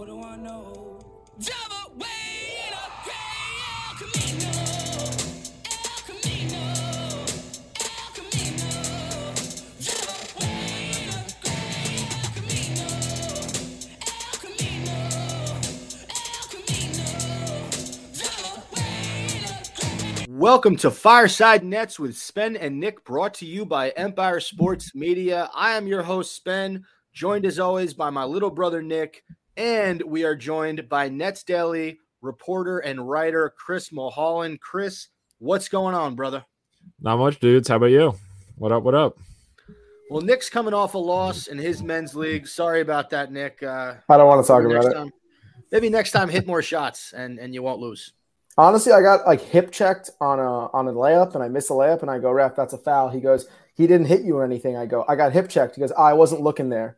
What do I know? Way in a gray El Camino. Welcome to Fireside Nets with Spen and Nick, brought to you by Empire Sports Media. I am your host, Spen, joined as always by my little brother, Nick, and we are joined by Nets Daily reporter and writer, Chris Mulholland. Chris, what's going on, brother? Not much, dudes. How about you? What up? What up? Well, Nick's coming off a loss in his men's league. Sorry about that, Nick. Uh, I don't want to talk about it. time- maybe next time, hit more shots and, and you won't lose. Honestly, I got like hip checked on a on a layup, and I miss a layup, and I go, "Ref, that's a foul." He goes, "He didn't hit you or anything." I go, "I got hip checked." He goes, "I wasn't looking there."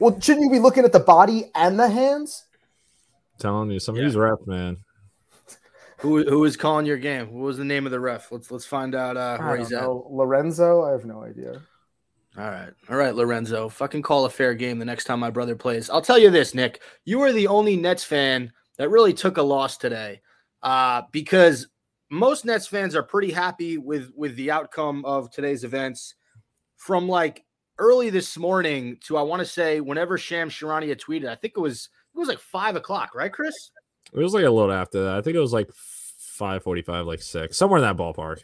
Well, shouldn't you be looking at the body and the hands? telling you, some Yeah. of these refs, man. Who who is calling your game? What was the name of the ref? Let's let's find out uh, I where don't he's at. Lorenzo, I have no idea. All right. All right, Lorenzo. Fucking call a fair game the next time my brother plays. I'll tell you this, Nick. You are the only Nets fan that really took a loss today. Uh, because most Nets fans are pretty happy with with the outcome of today's events. From like early this morning to I want to say whenever Shams Charania tweeted, I think it was it was like five o'clock, right, Chris? It was like a little after that. I think it was like five forty-five, like six, somewhere in that ballpark.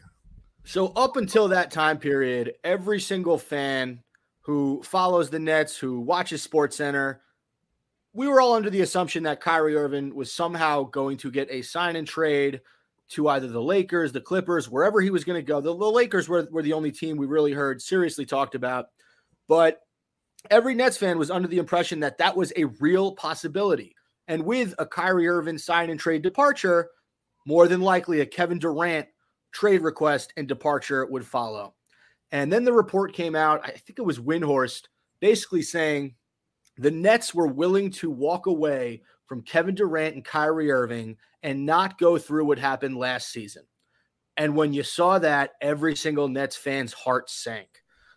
So up until that time period, every single fan who follows the Nets, who watches Sports Center, we were all under the assumption that Kyrie Irving was somehow going to get a sign and trade to either the Lakers, the Clippers, wherever he was going to go. The, the Lakers were, were the only team we really heard seriously talked about. But every Nets fan was under the impression that that was a real possibility. And with a Kyrie Irving sign and trade departure, more than likely a Kevin Durant trade request and departure would follow. And then the report came out, I think it was Windhorst, basically saying the Nets were willing to walk away from Kevin Durant and Kyrie Irving and not go through what happened last season. And when you saw that, every single Nets fan's heart sank.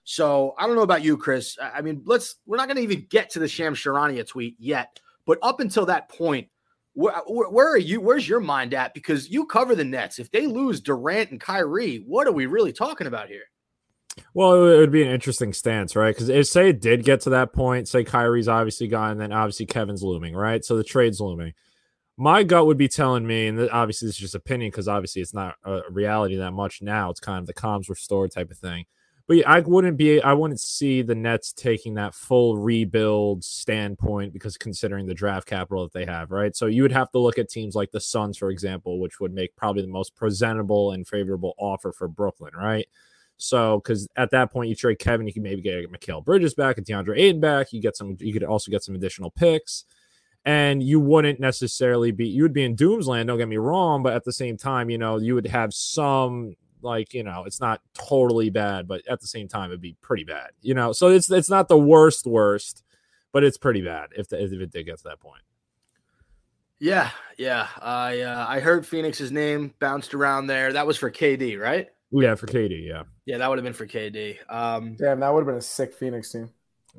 So I don't know about you, Chris. I mean, let's we're not going to even get to the Shams Charania tweet yet, but up until that point, where, where, where are you? Where's your mind at? Because you cover the Nets. If they lose Durant and Kyrie, what are we really talking about here? Well, it would- be an interesting stance, right? Because if say it did get to that point, say Kyrie's obviously gone, and then obviously Kevin's looming, right? So the trade's looming. My gut would be telling me, and obviously this is just opinion because obviously it's not a reality that much now. It's kind of the comms restored type of thing. But yeah, I wouldn't be, I wouldn't see the Nets taking that full rebuild standpoint because considering the draft capital that they have, right? So you would have to look at teams like the Suns, for example, which would make probably the most presentable and favorable offer for Brooklyn, right? So, because at that point you trade Kevin, you can maybe get Mikal Bridges back and DeAndre Ayton back. You get some, you could also get some additional picks, and you wouldn't necessarily be, you would be in Doomsland. Don't get me wrong, but at the same time, you know, you would have some like you know, it's not totally bad, but at the same time, it'd be pretty bad, you know. So it's it's not the worst worst, but it's pretty bad if the, if it did get to that point. Yeah, yeah. I uh, I heard Phoenix's name bounced around there. That was for KD, right? Yeah, for KD, yeah, Yeah, that would have been for KD. Um, Damn, that would have been a sick Phoenix team.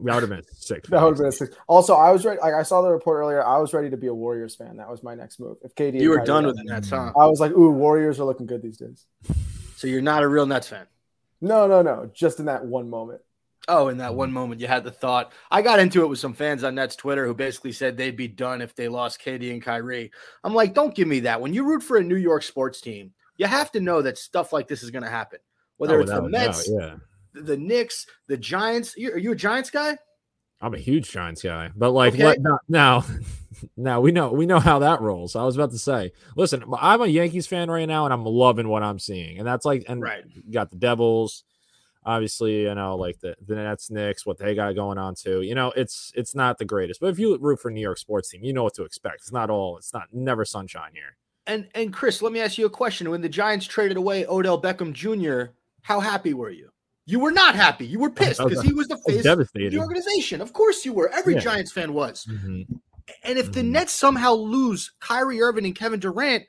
that would have been sick. That would have been a sick. Also, I was ready. Like I saw the report earlier. I was ready to be a Warriors fan. That was my next move. If KD, you were Kyrie done with the Nets, huh? I was like, "Ooh, Warriors are looking good these days." So you're not a real Nets fan. No, no, no. Just in that one moment. Oh, in that one moment, you had the thought. I got into it with some fans on Nets Twitter who basically said they'd be done if they lost KD and Kyrie. I'm like, don't give me that. When you root for a New York sports team, you have to know that stuff like this is going to happen. Whether Oh, it's the without doubt, Mets, yeah. the, the Knicks, the Giants. Are you a Giants guy? I'm a huge Giants guy, but like Okay. let, now, now, we know we know how that rolls. I was about to say, listen, I'm a Yankees fan right now, and I'm loving what I'm seeing, and that's like, and Right. you got the Devils, obviously, you know, like the the Nets, Knicks, what they got going on too. You know, it's it's not the greatest, but if you root for New York sports team, you know what to expect. It's not all, it's not never sunshine here. And and Chris, let me ask you a question. When the Giants traded away Odell Beckham Jr., how happy were you? You were not happy. You were pissed because he was the face of the organization. Of course you were. Every Yeah. Giants fan was. Mhm. And if the Mhm. Nets somehow lose Kyrie Irving and Kevin Durant,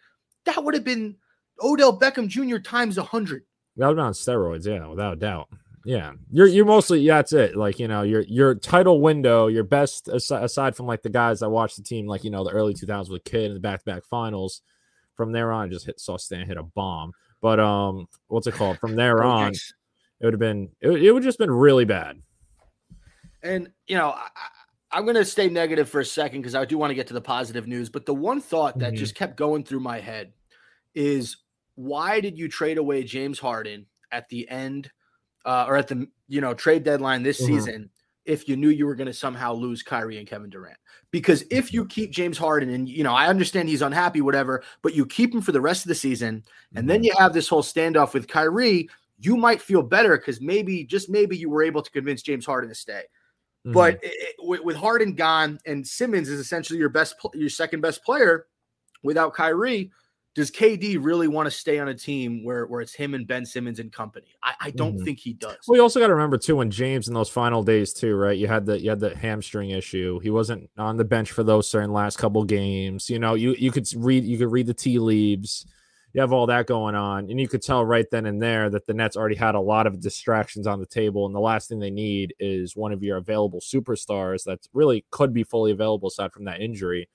that would have been Odell Beckham Jr. times 100. That would be on steroids, yeah, without a doubt. Yeah, you're you're mostly yeah, that's it. Like you know, your your title window, your best aside, from like the guys that watched the team, like you know, the early 2000s with Kidd in the back to back finals. From there on, I just hit saw Stan hit a bomb. But um, what's it called? From there on. It would have been it, would- it would just been really bad. And you know, I, I'm going to stay negative for a second because I do want to get to the positive news. But the one thought that Mhm. just kept going through my head is why did you trade away James Harden at the end uh, or at the you know trade deadline this Mhm. season if you knew you were going to somehow lose Kyrie and Kevin Durant? Because if you keep James Harden and you know I understand he's unhappy, whatever, but you keep him for the rest of the season, and then you have this whole standoff with Kyrie, you might feel better because maybe just maybe you were able to convince James Harden to stay. Mhm. But it, it- with, Harden gone and Simmons is essentially your best, your second best player without Kyrie, does KD really want to stay on a team where, where it's him and Ben Simmons and company? I, I don't Mhm. think he does. Well, you also got to remember too when James in those final days too, right? You had the you had the hamstring issue. He wasn't on the bench for those certain last couple games. You know, you you could read you could read the tea leaves. You have all that going on, and you could tell right then and there that the Nets already had a lot of distractions on the table, and the last thing they need is one of your available superstars that really could be fully available aside from that injury,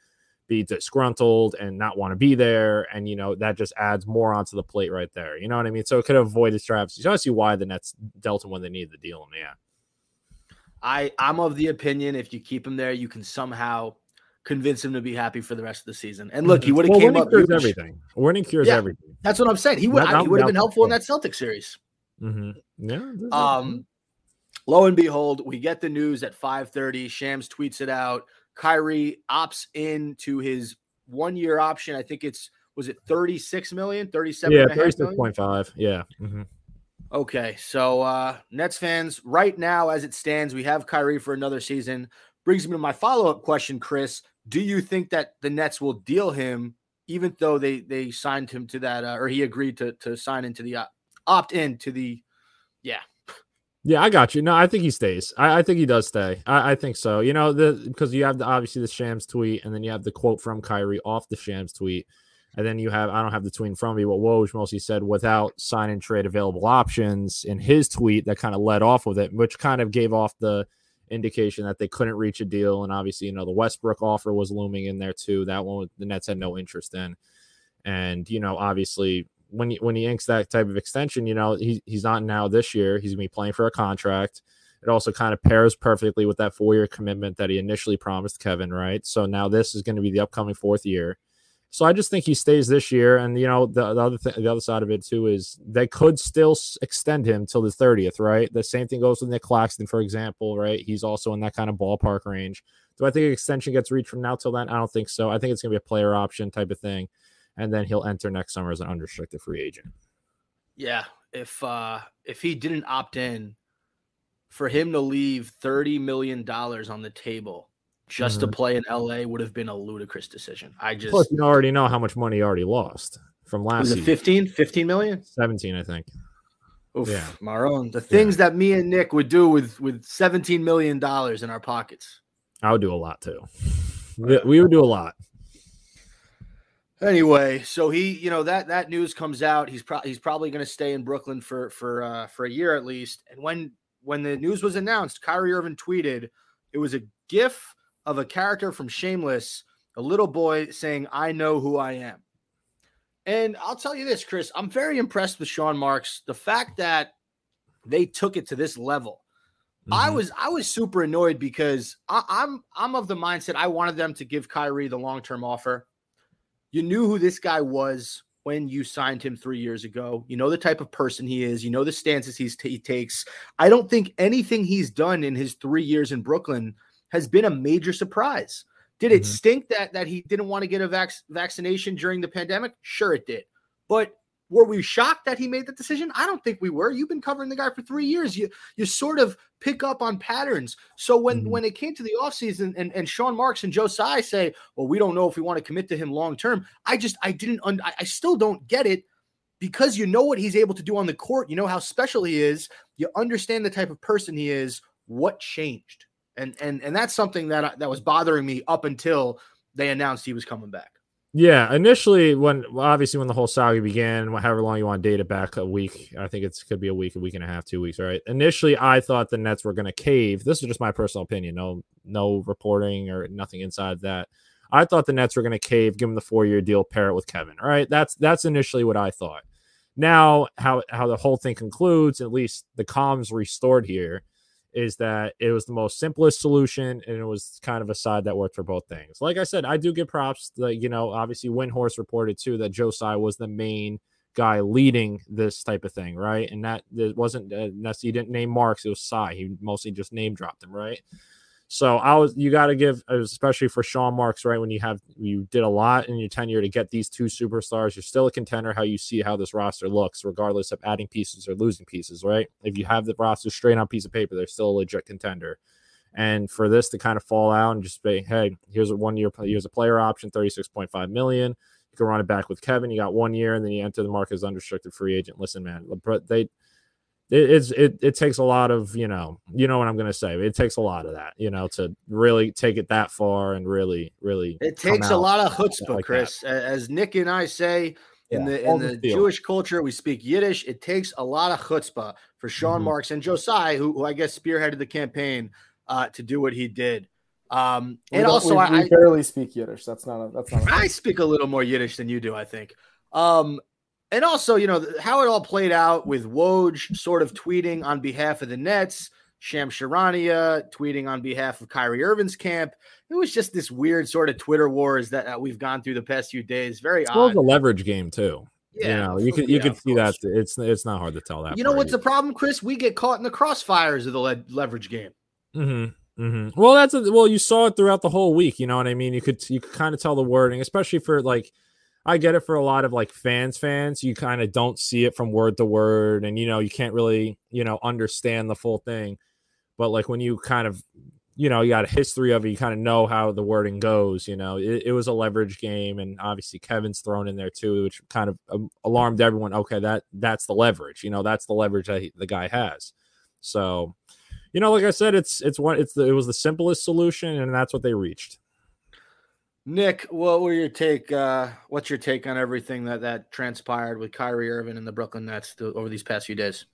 be disgruntled and not want to be there, and you know that just adds more onto the plate right there. You know what I mean? So it could avoid distractions. You see why the Nets dealt him when they needed the deal, and yeah. I, I'm of the opinion if you keep him there, you can somehow convince him to be happy for the rest of the season. And look, he would have Well, came up. cures huge. everything. Winning cures Yeah. everything. That's what I'm saying. He would That- I- he would have been helpful in that Celtic series. hmm Yeah. Um, lo and behold, we get the news at 5:30. Shams tweets it out. Kyrie opts in to his one-year option. I think it's was it 36 million, 37 yeah, and a half thirty-six million? point five. Yeah. hmm Okay, so uh Nets fans, right now as it stands, we have Kyrie for another season. Brings me to my follow-up question, Chris. Do you think that the Nets will deal him even though they they signed him to that uh, or he agreed to to sign into the op- opt in to the yeah. Yeah, I got you. No, I think he stays. I, I think he does stay. I, I think so. You know, the because you have the obviously the Shams tweet, and then you have the quote from Kyrie off the Shams tweet, and then you have I don't have the tweet in front of me, but Woj mostly said without sign and trade available options in his tweet that kind of led off with it, which kind of gave off the indication that they couldn't reach a deal, and obviously you know the Westbrook offer was looming in there too. That one the Nets had no interest in, and you know obviously when he, when he inks that type of extension, you know, he, he's not now this year. He's gonna be playing for a contract. It also kind of pairs perfectly with that four year commitment that he initially promised Kevin, right? So now this is going to be the upcoming fourth year. So I just think he stays this year, and you know the, the other thing, the other side of it too is they could still s- extend him till the thirtieth, right? The same thing goes with Nick Claxton, for example, right? He's also in that kind of ballpark range. Do I think extension gets reached from now till then? I don't think so. I think it's going to be a player option type of thing, and then he'll enter next summer as an unrestricted free agent. Yeah, if uh if he didn't opt in, for him to leave thirty million dollars on the table just to Mhm. play in LA would have been a ludicrous decision. I just Plus, you already know how much money he already lost from last was it season. 15, 15 million? 17, I think. Oof, Yeah. Marone, the things that me and Nick would do with with seventeen million dollars in our pockets. I would do a lot too. We we would do a lot. Anyway, so he, you know, that that news comes out. He's probably he's probably going to stay in Brooklyn for for uh, for a year at least. And when when the news was announced, Kyrie Irving tweeted, it was a GIF of a character from Shameless, a little boy saying, "I know who I am." And I'll tell you this, Chris, I'm very impressed with Sean Marks. The fact that they took it to this level. I Mhm. was I was super annoyed because I, I'm I'm of the mindset I wanted them to give Kyrie the long term offer. You knew who this guy was when you signed him three years ago. You know the type of person he is. You know the stances he's he takes. I don't think anything he's done in his three years in Brooklyn has been a major surprise. Did it Mhm. stink that that he didn't want to get a vac- vaccination during the pandemic? Sure, it did. But were we shocked that he made that decision? I don't think we were. You've been covering the guy for three years. You you sort of pick up on patterns. So when Mhm. when it came to the offseason and, and Sean Marks and Joe Tsai say, well, we don't know if we want to commit to him long term. I just I didn't un- I, I still don't get it because you know what he's able to do on the court. You know how special he is. You understand the type of person he is. What changed? And and and that's something that that was bothering me up until they announced he was coming back. Yeah, initially when obviously when the whole saga began, however long you want to date it back a week, I think it's could be a week, a week and a half, two weeks, right? Initially, I thought the Nets were going to cave. This is just my personal opinion. No, no reporting or nothing inside that. I thought the Nets were going to cave, give him the four year deal, pair it with Kevin. All right, that's that's initially what I thought. Now, how how the whole thing concludes, at least the comms restored here, is that it was the most simplest solution and it was kind of a side that worked for both things. Like I said, I do give props. Like you know, obviously, Windhorst reported too that Joe Tsai was the main guy leading this type of thing, right? And that it wasn't uh, that's he didn't name Marks, it was Tsai. He mostly just name dropped him, right? So I was you got to give, especially for Sean Marks, right? When you have you did a lot in your tenure to get these two superstars, you're still a contender. How you see how this roster looks, regardless of adding pieces or losing pieces, right? If you have the roster straight on piece of paper, they're still a legit contender. And for this to kind of fall out and just be, hey, here's a one year, here's a player option, thirty six point five million. You can run it back with Kevin. You got one year, and then you enter the market as unrestricted free agent. Listen, man, but they it, it's it it takes a lot of you know you know what I'm gonna say. It takes a lot of that you know to really take it that far and really really. It takes a lot of like chutzpah, that. Chris. A- As Nick and I say in Yeah, the in the the. Jewish culture, we speak Yiddish. It takes a lot of chutzpah for Sean Mhm. Marks and Joe Tsai, who, who I guess spearheaded the campaign, uh, to do what he did. Um, We and also, we, I, we I barely speak Yiddish. That's not a, that's not. A, I speak a little more Yiddish than you do, I think. Um, and also, you know, how it all played out with Woj sort of tweeting on behalf of the Nets, Shams Charania tweeting on behalf of Kyrie Irving's camp. It was just this weird sort of Twitter wars that uh, we've gone through the past few days. Very It's odd. a leverage game too. Yeah, you know, you could you yeah, could see that it's it's not hard to tell that. You know what's the problem, Chris? We get caught in the crossfires of the le- leverage game. Mm-hmm. Mm-hmm. Well, that's a, well, you saw it throughout the whole week. You know what I mean? You could you could kind of tell the wording, especially for like, I get it for a lot of like fans. Fans, you kind of don't see it from word to word, and you know you can't really you know understand the full thing. But like when you kind of you know you got a history of it, you kind of know how the wording goes. You know, it, it was a leverage game, and obviously Kevin's thrown in there too, which kind of um, alarmed everyone. Okay, that that's the leverage. You know, that's the leverage that he, the guy has. So you know, like I said, it's it's one it's the it was the simplest solution, and that's what they reached. Nick, what were your take? Uh, what's your take on everything that that transpired with Kyrie Irving and the Brooklyn Nets th- over these past few days?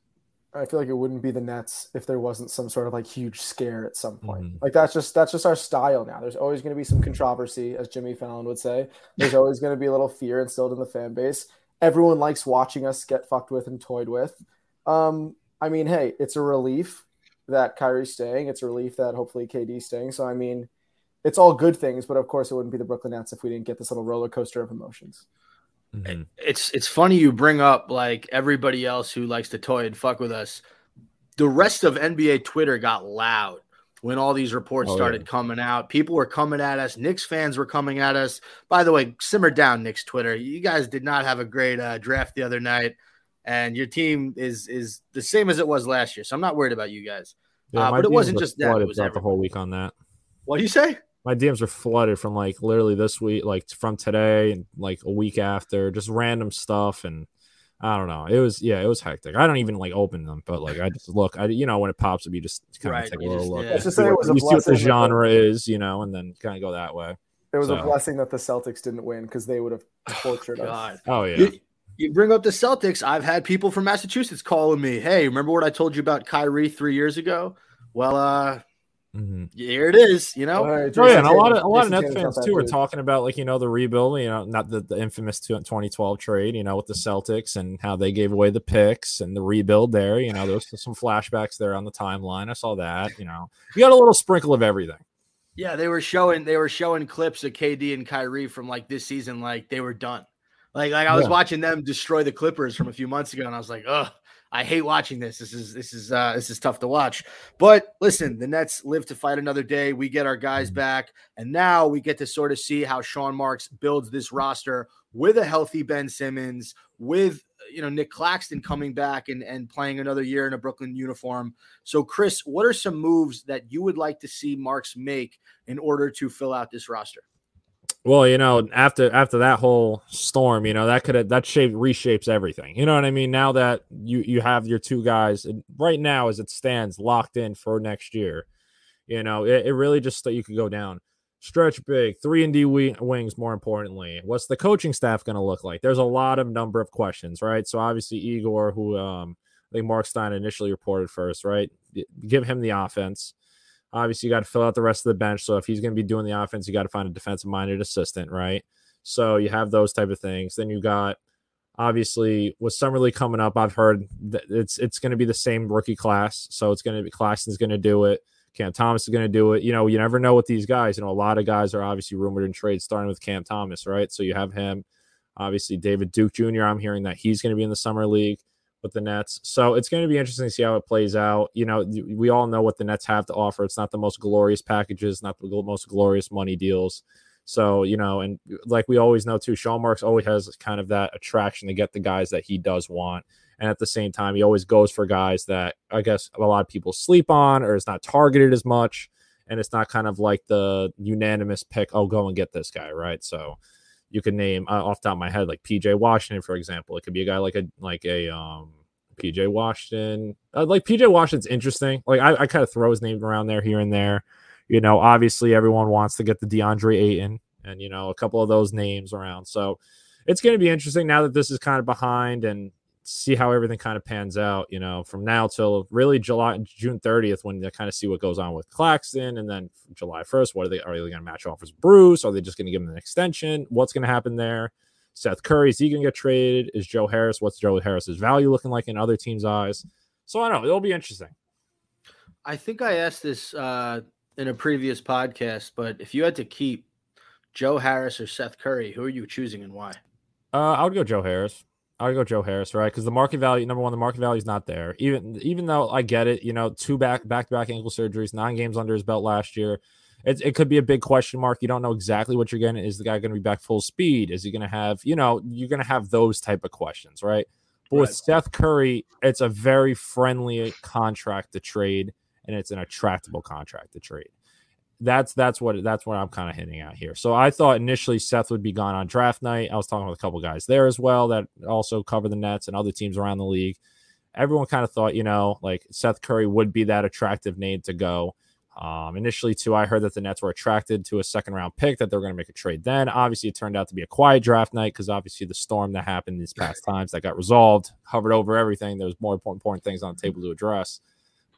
I feel like it wouldn't be the Nets if there wasn't some sort of like huge scare at some point. Mhm. Like that's just that's just our style now. There's always going to be some controversy, as Jimmy Fallon would say. There's always going to be a little fear instilled in the fan base. Everyone likes watching us get fucked with and toyed with. Um, I mean, hey, it's a relief that Kyrie's staying. It's a relief that hopefully KD's staying. So I mean, it's all good things, but of course it wouldn't be the Brooklyn Nets if we didn't get this little roller coaster of emotions. Mhm. It's it's funny you bring up like everybody else who likes to toy and fuck with us. The rest of NBA Twitter got loud when all these reports Oh, yeah. started coming out. People were coming at us. Knicks fans were coming at us. By the way, simmer down, Knicks Twitter. You guys did not have a great uh, draft the other night, and your team is is the same as it was last year. So I'm not worried about you guys. Uh, but it wasn't just that, it flooded was throughout the whole week on that. What do you say? My DMs are flooded from like literally this week, like from today and like a week after, just random stuff and. I don't know. It was yeah, it was hectic. I don't even like open them, but like I just look. I you know when it pops up, you just kind Right, of take a you little just- look. yeah. Just see say it what- was a you see what the blessing that the- genre is, you know, and then kind of go that way. It was a blessing that the Celtics didn't win because they would have tortured us. Oh yeah, You, you bring up the Celtics. I've had people from Massachusetts calling me, "Hey, remember what I told you about Kyrie three years ago?" Well, uh, Mhm. here it is. You know, All right, Oh yeah, and a lot of a lot of Nets Tatum's fans too are talking about like you know the rebuild, you know, not the, the infamous 2012 trade, you know, with the Celtics and how they gave away the picks and the rebuild there. You know, there's some flashbacks there on the timeline. I saw that. You know, you got a little sprinkle of everything. yeah, they were showing they were showing clips of KD and Kyrie from like this season, like they were done. Like like I was Yeah. watching them destroy the Clippers from a few months ago, and I was like, "Ugh, I hate watching this. This is this is uh this is tough to watch." But listen, the Nets live to fight another day. We get our guys Mhm. back, and now we get to sort of see how Sean Marks builds this roster with a healthy Ben Simmons, with you know Nick Claxton coming back and and playing another year in a Brooklyn uniform. So, Chris, what are some moves that you would like to see Marks make in order to fill out this roster? Well, you know, after after that whole storm, you know, that could have that shape reshapes everything. You know what I mean? Now that you you have your two guys right now as it stands locked in for next year, you know, it, it really just that you could go down. Stretch big, three and D wi- wings. More importantly, what's the coaching staff going to look like? There's a lot of number of questions, right? So obviously Igor, who um, I think Mark Stein initially reported first, right? Give him the offense. Obviously, you got to fill out the rest of the bench. So if he's going to be doing the offense, you got to find a defensive minded assistant, right? So you have those type of things. Then you got obviously with summer league coming up. I've heard that it's it's going to be the same rookie class, so it's going to be Claxton's going to do it. Cam Thomas is going to do it. You know, you never know with these guys. You know, a lot of guys are obviously rumored in trade, starting with Cam Thomas, right? So you have him. Obviously, David Duke Jr. I'm hearing that he's going to be in the summer league with the Nets. So it's going to be interesting to see how it plays out. You know, we all know what the Nets have to offer. It's not the most glorious packages, not the most glorious money deals. So, you know, and uh, like we always know too, Sean Marks always has kind of that attraction to get the guys that he does want. And at the same time, he always goes for guys that I guess a lot of people sleep on or is not targeted as much. And it's not kind of like the unanimous pick, oh, go and get this guy, right? So you could name uh, off top of my head, like PJ Washington, for example. It could be a guy like a like a um PJ Washington. Uh, like PJ Washington's interesting. Like I, I kind of throw his name around there here and there. You know, obviously everyone wants to get the DeAndre Ayton and you know a couple of those names around. So it's going to be interesting now that this is kind of behind and see how everything kind of pans out. You know, from now till really July June 30th when they kind of see what goes on with Claxton, and then July 1st, what are they are they going to match offers Bruce? Are they just going to give him an extension? What's going to happen there? Seth Curry is he going to get traded? Is Joe Harris? What's Joe Harris's value looking like in other teams' eyes? So I don't know. It'll be interesting. I think I asked this uh, in a previous podcast, but if you had to keep Joe Harris or Seth Curry, who are you choosing and why? Uh, I would go Joe Harris. I would go Joe Harris, right? Because the market value, number one, the market value is not there. Even even though I get it, you know, two back back to back ankle surgeries, nine games under his belt last year. It, it could be a big question mark. You don't know exactly what you're getting. Is the guy going to be back full speed? Is he going to have, you know, you're going to have those type of questions, right? But with Right. Seth Curry, it's a very friendly contract to trade, and it's an attractable contract to trade. That's that's what that's what I'm kind of hinting at here. So I thought initially Seth would be gone on draft night. I was talking with a couple guys there as well that also cover the Nets and other teams around the league. Everyone kind of thought, you know, like Seth Curry would be that attractive name to go. Um, initially, too, I heard that the Nets were attracted to a second round pick that they're going to make a trade. Then, obviously, it turned out to be a quiet draft night because obviously the storm that happened these past times that got resolved hovered over everything. There was more important, important things on the table to address.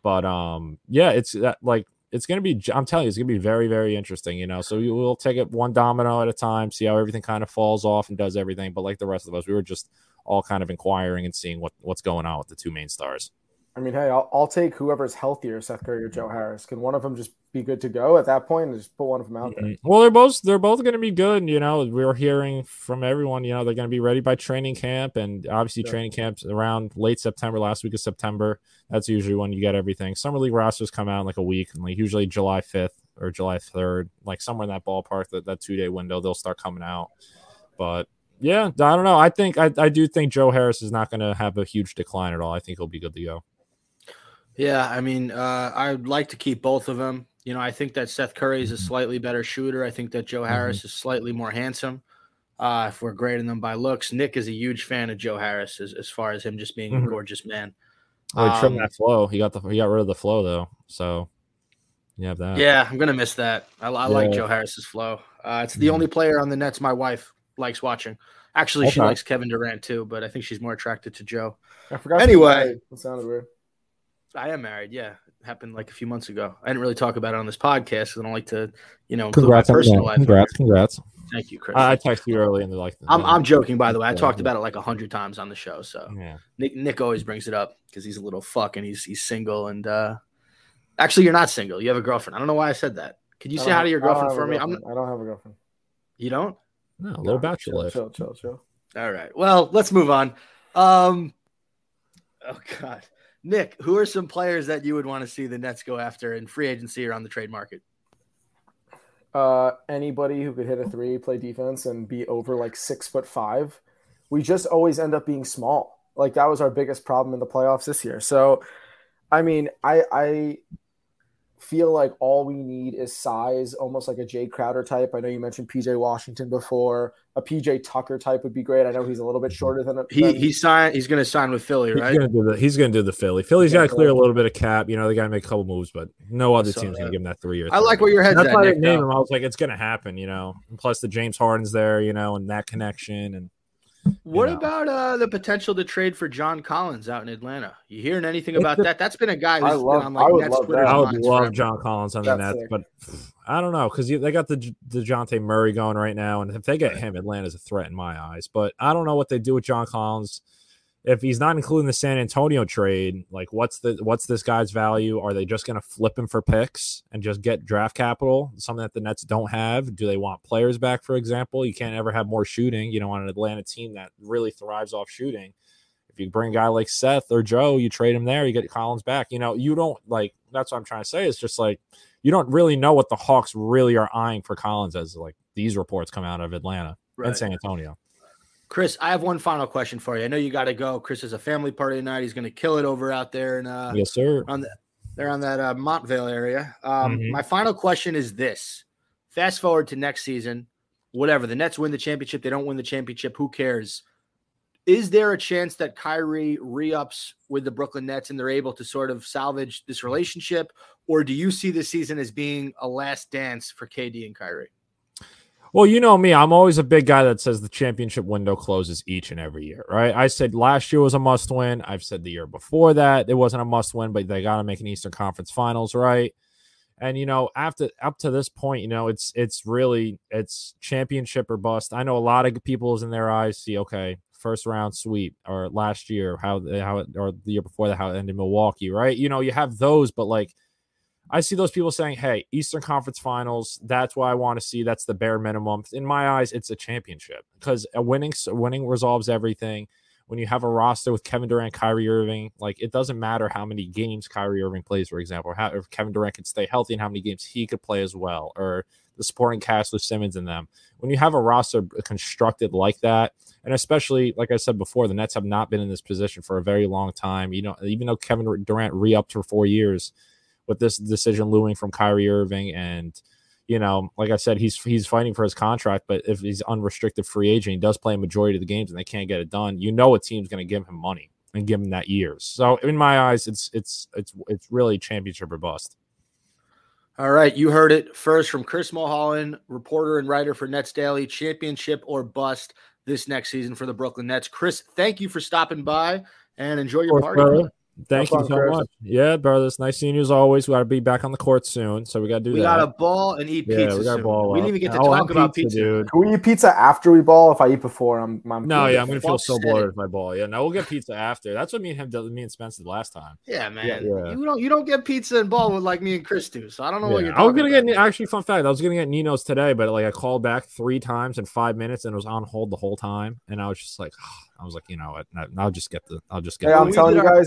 But um, yeah, it's that like it's going to be. I'm telling you, it's going to be very, very interesting. You know, so we will take it one domino at a time, see how everything kind of falls off and does everything. But like the rest of us, we were just all kind of inquiring and seeing what what's going on with the two main stars. I mean, hey, I'll, I'll take whoever's healthier, Seth Curry or Joe Harris. Can one of them just be good to go at that point and just put one of them out there? Mhm. Well, they're both they're both going to be good. You know, we're hearing from everyone. You know, they're going to be ready by training camp, and obviously Yeah. training camps around late September, last week of September. That's usually when you get everything. Summer league rosters come out in like a week, and like usually July fifth or July third, like somewhere in that ballpark. That that two day window, they'll start coming out. But yeah, I don't know. I think I, I do think Joe Harris is not going to have a huge decline at all. I think he'll be good to go. Yeah, I mean, uh, I'd like to keep both of them. You know, I think that Seth Curry is a slightly better shooter. I think that Joe Harris is slightly more handsome. Uh, if we're grading them by looks, Nick is a huge fan of Joe Harris as, as far as him just being Mhm. a gorgeous man. Oh, he trimmed Um, that flow. He got the he got rid of the flow though. So you have that. Yeah, I'm gonna miss that. I, I like Joe Harris's flow. Uh, it's the Mhm. only player on the Nets my wife likes watching. Actually, she likes Kevin Durant too, but I think she's more attracted to Joe. I forgot. Anyway. that sounded weird. I am married. Yeah, it happened like a few months ago. I didn't really talk about it on this podcast because I don't like to, you know, include Congrats my personal life. Congrats, congrats. Thank you, Chris. I, I texted you early in the like. I'm, I'm joking, by the way. I Yeah. talked about it like a hundred times on the show. So Yeah. Nick Nick always brings it up because he's a little fuck and he's he's single and uh actually you're not single. You have a girlfriend. I don't know why I said that. Could you say hi to your I don't girlfriend for me? I'm. I don't have a girlfriend. you don't? No, a little bachelor chill, life. chill, chill, chill. All right. Well, let's move on. Um Oh god. Nick, who are some players that you would want to see the Nets go after in free agency or on the trade market? Uh, anybody who could hit a three, play defense, and be over like six foot five. We just always end up being small. Like that was our biggest problem in the playoffs this year. So, I mean, I I feel like all we need is size, almost like a Jae Crowder type. I know you mentioned PJ Washington before. A PJ Tucker type would be great. I know he's a little bit shorter than a He than- he signed. He's going to sign with Philly, He's right? gonna do the he's gonna do the Philly. Philly's got to clear a little bit of cap. You know, they got to make a couple moves, but no other saw team's gonna give him that three years. I like where your head's That's at. why I Nick, didn't name him. I was like, it's gonna happen, you know. And plus the James Harden's there, you know, and that connection and What know. about uh, the potential to trade for John Collins out in Atlanta? You hearing anything about that? That's been a guy I who's love- been on I like would Nets love Twitter that. I would love forever. John Collins on the Nets, but I don't know because they got the J- Dejounte Murray going right now, and if they get him, Atlanta's a threat in my eyes. But I don't know what they do with John Collins. If he's not including the San Antonio trade, like what's the what's this guy's value? Are they just going to flip him for picks and just get draft capital, something that the Nets don't have? Do they want players back, for example? You can't ever have more shooting. You know, on an Atlanta team that really thrives off shooting. If you bring a guy like Seth or Joe, you trade him there, you get Collins back. You know, you don't like that's what I'm trying to say. It's just like you don't really know what the Hawks really are eyeing for Collins as like these reports come out of Atlanta and San Antonio. Chris, I have one final question for you. I know you got to go. Chris has a family party tonight. He's going to kill it over out there in uh, yes, sir. on the, they're on that uh, Montvale area. Um, Mhm. My final question is this: Fast forward to next season, whatever the Nets win the championship, they don't win the championship. Who cares? Is there a chance that Kyrie re-ups with the Brooklyn Nets and they're able to sort of salvage this relationship, or do you see this season as being a last dance for KD and Kyrie? Well, you know me, I'm always a big guy that says the championship window closes each and every year, right? I said last year was a must win. I've said the year before that it wasn't a must win, but they got to make an Eastern Conference Finals, right? And you know, after up to this point, you know, it's it's really it's championship or bust. I know a lot of people's in their eyes see okay, first round sweep or last year how how it, or the year before that how it ended in Milwaukee, right? You know, you have those, but like I see those people saying, "Hey, Eastern Conference Finals. That's what I want to see. That's the bare minimum." In my eyes, it's a championship because a winning winning resolves everything. When you have a roster with Kevin Durant, Kyrie Irving, like it doesn't matter how many games Kyrie Irving plays, for example, or how if Kevin Durant can stay healthy and how many games he could play as well, or the supporting cast with Simmons and them. When you have a roster constructed like that, and especially like I said before, the Nets have not been in this position for a very long time. You know, even though Kevin Durant re-upped for four years with this decision looming from Kyrie Irving and you know, like I said, he's he's fighting for his contract, but if he's unrestricted free agent, he does play a majority of the games and they can't get it done. You know, a team's going to give him money and give him that years. So in my eyes, it's it's it's it's really championship or bust. All right, you heard it first from Chris Mulholland, reporter and writer for Nets Daily. Championship or bust this next season for the Brooklyn Nets. Chris, thank you for stopping by and enjoy your party. Brother. brother. Thank Have you fun, so Chris. much. Yeah, brother. It's nice seeing you as always. We got to be back on the court soon, so we got to do We that. got to ball and eat yeah, pizza. we got to ball. We didn't even get to Oh, talk about pizza, dude. Can we eat pizza after we ball? If I eat before, I'm, I'm No, yeah, I'm gonna feel so said bloated it. if I ball. Yeah, no, we'll get pizza after. That's what me and him did. Me and Spence did last time. Yeah, man. yeah. You don't you don't get pizza and ball with like me and Chris do. So I don't know what you're I was gonna about. get actually fun fact. I was gonna get Nino's today, but like I called back three times in five minutes and it was on hold the whole time. And I was just like, I was like, you know what? I'll just get the. I'll just get. Hey, the- I'm telling did you our-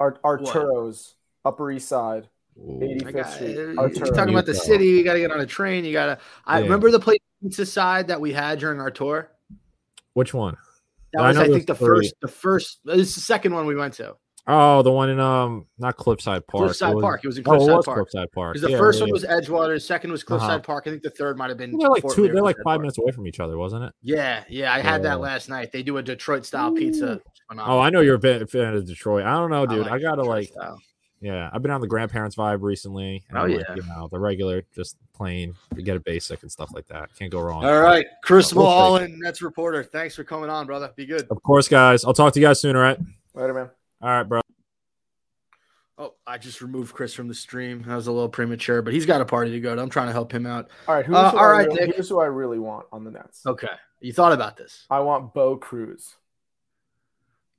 guys, our What? Arturo's Upper East Side, Ooh. 85th I got, Street. you're talking about the city. You got to get on a train. You got to. I Yeah. remember the place pizza side that we had during our tour. Which one? That I was, know I, think, the there's three. first. The first. This is the second one we went to. Oh, the one in um, not Cliffside Park. Cliffside It was- Park. It was in Oh, it Cliffside was Park. Cliffside Park. Because the Yeah, first yeah, one yeah. was Edgewater, the second was Cliffside Uh-huh. Park. I think the third might have been. They're like Fort two. Lear They're like Cliffside five Park. minutes away from each other, wasn't it? Yeah, yeah, I had Yeah. that last night. They do a Detroit style pizza. Oh, I know you're a fan of Detroit. I don't know, dude. I, like gotta Detroit like, style. yeah. I've been on the grandparents vibe recently. and Oh, I'm like, yeah. you know the regular, just plain, to get a basic and stuff like that. Can't go wrong. All right, Chris We'll take Mulholland, Nets reporter. Thanks for coming on, brother. Be good. Of course, guys. I'll talk to you guys soon. All right. Later, man. All right, bro. Oh, I just removed Chris from the stream. That was a little premature, but he's got a party to go to. I'm trying to help him out. All right, who's Uh, who all really, Nick. here's who I really want on the Nets. Okay, you thought about this. I want Bo Cruz.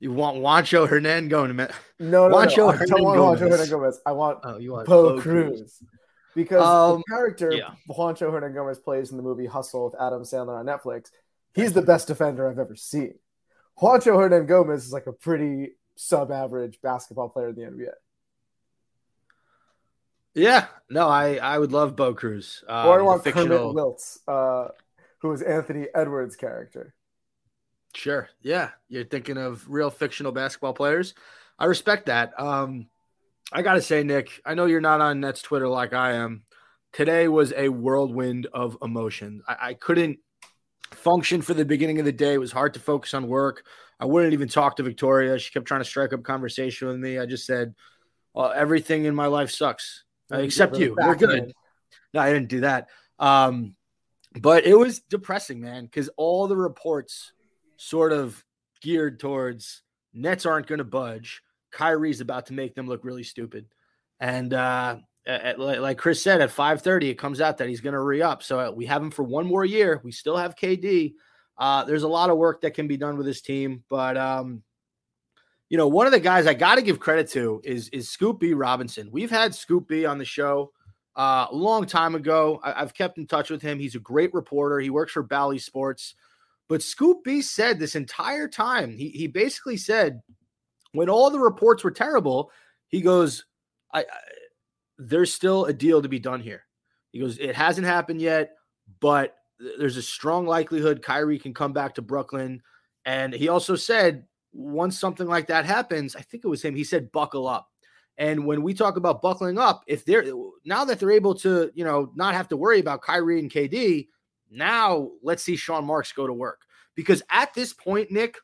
You want Juancho Hernan going to Met? No, no, Juancho no. I don't want Juancho Hernangómez. I want Oh, you want Bo Bo Cruz. Because Um, the character yeah. Juancho Hernangómez plays in the movie Hustle with Adam Sandler on Netflix, he's the best defender I've ever seen. Juancho Hernangómez is like a pretty sub-average basketball player in the NBA. Yeah, no, I I would love Bo Cruz. Um, or I want fictional- Kermit Wilts, uh, who is Anthony Edwards' character. Sure. Yeah. You're thinking of real fictional basketball players. I respect that. Um, I gotta say, Nick, I know you're not on Nets Twitter like I am. Today was a whirlwind of emotion. I, I couldn't function for the beginning of the day. It was hard to focus on work. I wouldn't even talk to Victoria. She kept trying to strike up conversation with me. I just said, well, everything in my life sucks, uh, except you. You're good. No, I didn't do that. Um, but it was depressing, man, because all the reports sort of geared towards Nets aren't going to budge. Kyrie's about to make them look really stupid. And uh, at, like Chris said, at 5:30, it comes out that he's going to re-up. So uh, we have him for one more year. We still have KD. Uh, there's a lot of work that can be done with this team, but um, you know, one of the guys I got to give credit to is is Scoop B Robinson. We've had Scoop B on the show uh, a long time ago. I, have kept in touch with him. He's a great reporter. He works for Bally Sports. But Scoop B said this entire time, he, he basically said, when all the reports were terrible, he goes, I, I there's still a deal to be done here. He goes, it hasn't happened yet, but there's a strong likelihood Kyrie can come back to Brooklyn. And he also said, once something like that happens, I think it was him, he said, buckle up. And when we talk about buckling up, if they're now that they're able to, you know, not have to worry about Kyrie and KD, now let's see Sean Marks go to work. Because at this point, Nick,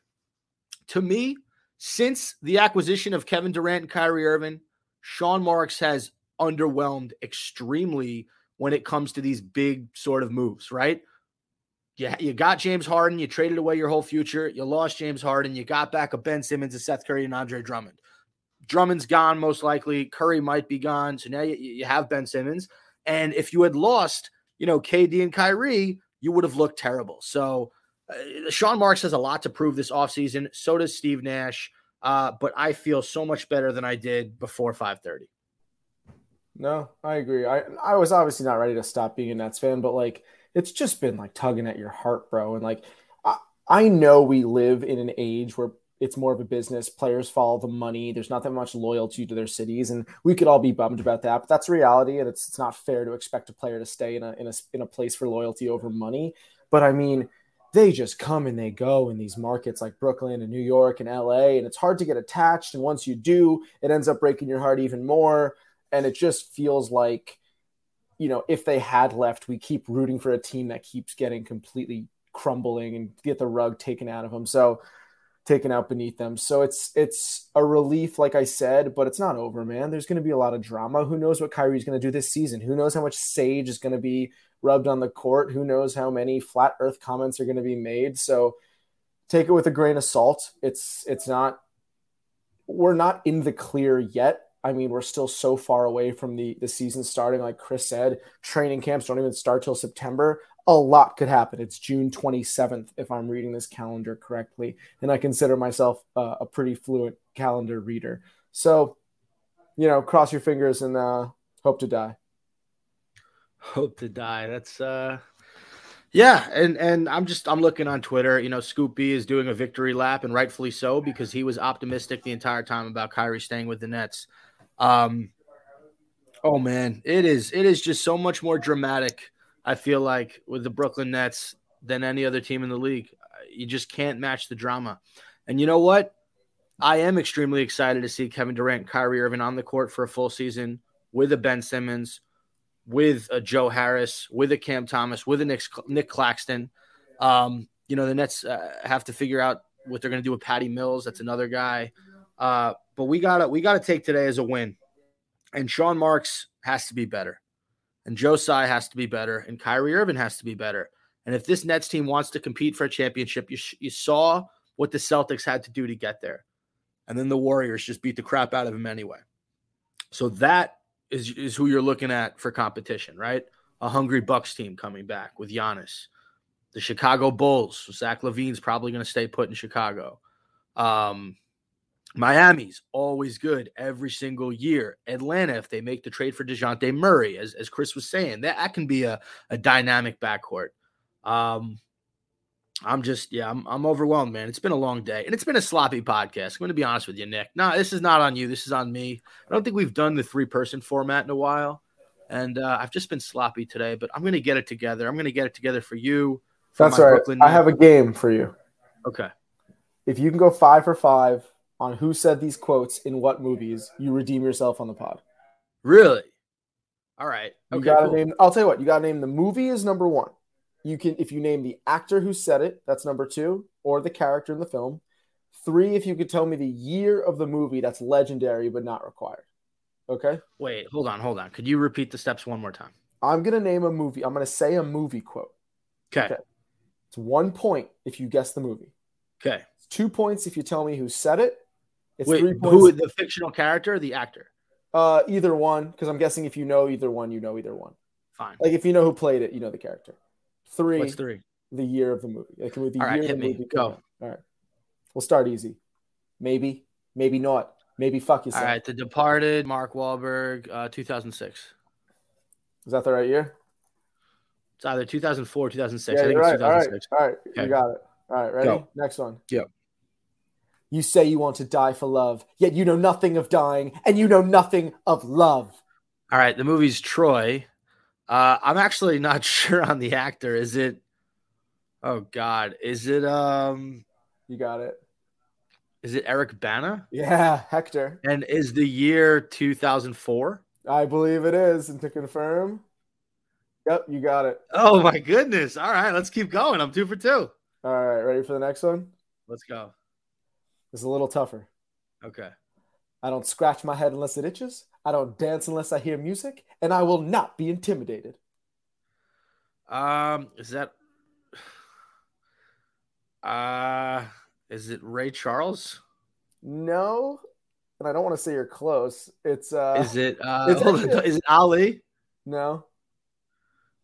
to me, since the acquisition of Kevin Durant and Kyrie Irving, Sean Marks has underwhelmed extremely when it comes to these big sort of moves, right? You, you got James Harden, you traded away your whole future, you lost James Harden, you got back a Ben Simmons, a Seth Curry, and Andre Drummond. Drummond's gone most likely. Curry might be gone. So now you, you have Ben Simmons. And if you had lost, you know, KD and Kyrie, you would have looked terrible. So uh, Sean Marks has a lot to prove this offseason. So does Steve Nash. Uh, but I feel so much better than I did before 530. No, I agree. I I was obviously not ready to stop being a Nets fan, but like it's just been like tugging at your heart, bro. And like I, I know we live in an age where it's more of a business. Players follow the money. There's not that much loyalty to their cities, and we could all be bummed about that. But that's reality, and it's it's not fair to expect a player to stay in a in a in a place for loyalty over money. But I mean, they just come and they go in these markets like Brooklyn and New York and LA, and it's hard to get attached. And once you do, it ends up breaking your heart even more and it just feels like you know if they had left we keep rooting for a team that keeps getting completely crumbling and get the rug taken out of them. So taken out beneath them. So it's it's a relief like i said but it's not over man. There's going to be a lot of drama. Who knows what kyrie's going to do this season? Who knows how much sage is going to be rubbed on the court? Who knows how many flat earth comments are going to be made? So take it with a grain of salt. It's it's not we're not in the clear yet I mean, we're still so far away from the the season starting. Like Chris said, training camps don't even start till September. A lot could happen. It's June 27th, if I'm reading this calendar correctly, and I consider myself uh, a pretty fluent calendar reader. So, you know, cross your fingers and uh, hope to die. Hope to die. That's uh yeah, and and I'm just I'm looking on Twitter. You know, Scoop B is doing a victory lap, and rightfully so because he was optimistic the entire time about Kyrie staying with the Nets. Um, oh man, it is it is just so much more dramatic. I feel like with the Brooklyn Nets than any other team in the league. You just can't match the drama. And you know what? I am extremely excited to see Kevin Durant, Kyrie Irving on the court for a full season with a Ben Simmons, with a Joe Harris, with a Cam Thomas, with a Nick, Nick Claxton. Um, you know, the Nets uh, have to figure out what they're going to do with Patty Mills. That's another guy. Uh, but we gotta we gotta take today as a win. And Sean Marks has to be better. And Tsai has to be better. And Kyrie Irving has to be better. And if this Nets team wants to compete for a championship, you, you saw what the Celtics had to do to get there. And then the Warriors just beat the crap out of them anyway. So that is, is who you're looking at for competition, right? A hungry Bucks team coming back with Giannis. The Chicago Bulls. Zach LaVine's probably going to stay put in Chicago. Um, Miami's always good every single year. Atlanta, if they make the trade for DeJounte Murray, as, as Chris was saying, that, that can be a, a dynamic backcourt. Um, I'm just, yeah, I'm, I'm overwhelmed, man. It's been a long day and it's been a sloppy podcast. I'm going to be honest with you, Nick. No, this is not on you. This is on me. I don't think we've done the three person format in a while. And uh, I've just been sloppy today, but I'm going to get it together. I'm going to get it together for you. For That's right. Brooklyn I have a game for you. Okay. If you can go five for five on who said these quotes in what movies, you redeem yourself on the pod. Really? All right. You Okay. gotta cool. name. I'll tell you what. You gotta name the movie is number one. You can if you name the actor who said it, that's number two, or the character in the film. Three, if you could tell me the year of the movie, that's legendary but not required. Okay. Wait, hold on, hold on. Could you repeat the steps one more time? I'm gonna name a movie. I'm gonna say a movie quote. Okay. Okay. It's one point if you guess the movie. Okay. It's two points if you tell me who said it. It's Wait, three who points. the fictional character or the actor? Uh, either one, because I'm guessing if you know either one, you know either one. Fine. Like if you know who played it, you know the character. Three, What's three? the year of the movie. Like the All right, year hit the me. movie Go. All right. We'll start easy. Maybe, maybe not. Maybe fuck yourself. All right. The Departed, Mark Wahlberg, uh, 2006. Is that the right year? It's either 2004 or 2006. yeah, I think right. All right. 2006. All right. Okay. You got it. All right. Ready? Go. Next one. Yep. You say you want to die for love, yet you know nothing of dying, and you know nothing of love. All right. The movie's Troy. Uh, I'm actually not sure on the actor. Is it? Oh God, is it? Um, You got it. is it Eric Bana? Yeah, Hector. And is the year 2004? I believe it is. And to confirm, yep, you got it. Oh my goodness! All right, let's keep going. I'm two for two. All right. Ready for the next one? Let's go. It's a little tougher. Okay. I don't scratch my head unless it itches. I don't dance unless I hear music, and I will not be intimidated. Um, is that? Uh, is it Ray Charles? No, and I don't want to say you're close. It's uh, Is it? Uh, it's on, is it Ali? no,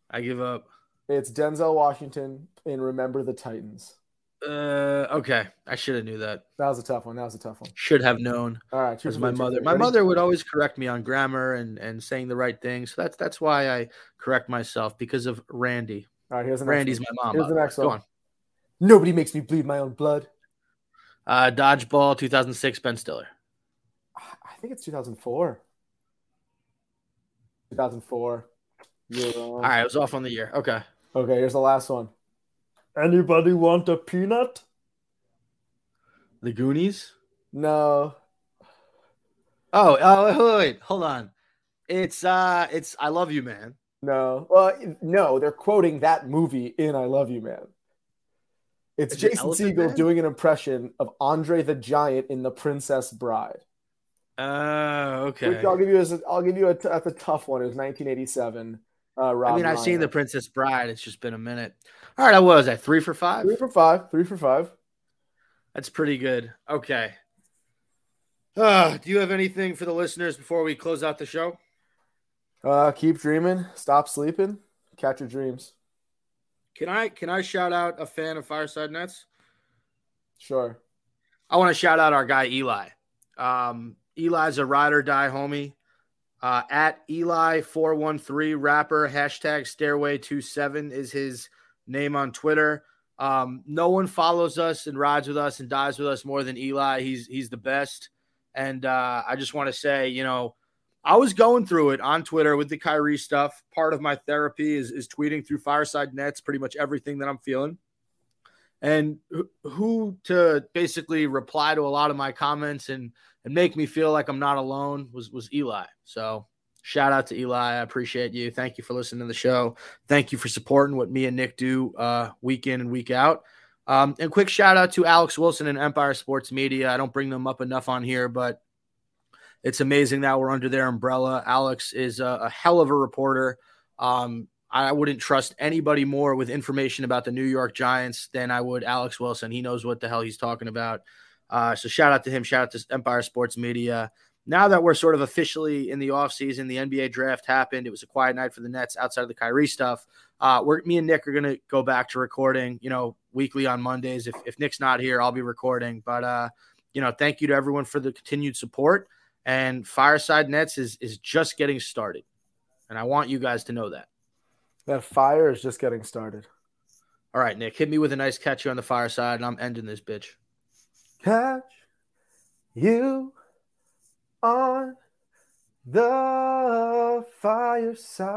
I give up. it's Denzel Washington in Remember the Titans. Uh, okay. I should have knew that. That was a tough one. That was a tough one. Should have known. All right, Because my mother, my mother would always correct me on grammar and and saying the right thing. So that's that's why I correct myself because of Randy. All right, here's the next Randy's one. my mom. Here's the next Go on. Nobody makes me bleed my own blood. Uh, Dodgeball, 2006, Ben Stiller. I think it's 2004. 2004. You're wrong. All right, I was off on the year. Okay. Okay, here's the last one. Anybody want a peanut? The Goonies. No. Oh, oh, wait, wait, hold on. It's uh, it's I love you, man. No. Well, no, they're quoting that movie in I Love You, Man. It's Is Jason Elephant Segel Man? doing an impression of Andre the Giant in The Princess Bride. Oh, okay. Which I'll give you as a, I'll give you a, t- that's a tough one. It was 1987. Uh, I mean, I've seen The Princess Bride. It's just been a minute. All right, I was at three for five. three for five. Three for five. That's pretty good. Okay. Uh, do you have anything for the listeners before we close out the show? Uh, keep dreaming. Stop sleeping. Catch your dreams. Can I can I shout out a fan of Fireside Nets? Sure. I want to shout out our guy Eli. Um, Eli's a ride or die homie. Uh, at Eli four one three rapper hashtag Stairway 27 is his name on Twitter. Um, no one follows us and rides with us and dies with us more than Eli. He's he's the best. And uh, I just want to say, you know, I was going through it on Twitter with the Kyrie stuff. Part of my therapy is is tweeting through Fireside Nets pretty much everything that I'm feeling. And who- to basically reply to a lot of my comments and and make me feel like I'm not alone was was Eli. So shout out to Eli. I appreciate you. Thank you for listening to the show. Thank you for supporting what me and Nick do uh, week in and week out. Um, and quick shout out to Alex Wilson and Empire Sports Media. I don't bring them up enough on here, but it's amazing that we're under their umbrella. Alex is a, a hell of a reporter. Um, I wouldn't trust anybody more with information about the New York Giants than I would Alex Wilson. He knows what the hell he's talking about. Uh, so shout out to him. Shout out to Empire Sports Media. Now that we're sort of officially in the offseason, the NBA draft happened. It was a quiet night for the Nets outside of the Kyrie stuff. Uh, we're, me and Nick are going to go back to recording, you know, weekly on Mondays. If, if Nick's not here, I'll be recording. But, uh, you know, thank you to everyone for the continued support. And Fireside Nets is, is just getting started. And I want you guys to know that. That fire is just getting started. All right, Nick, hit me with a nice catch you on the fireside, and I'm ending this bitch. Catch you on the fireside.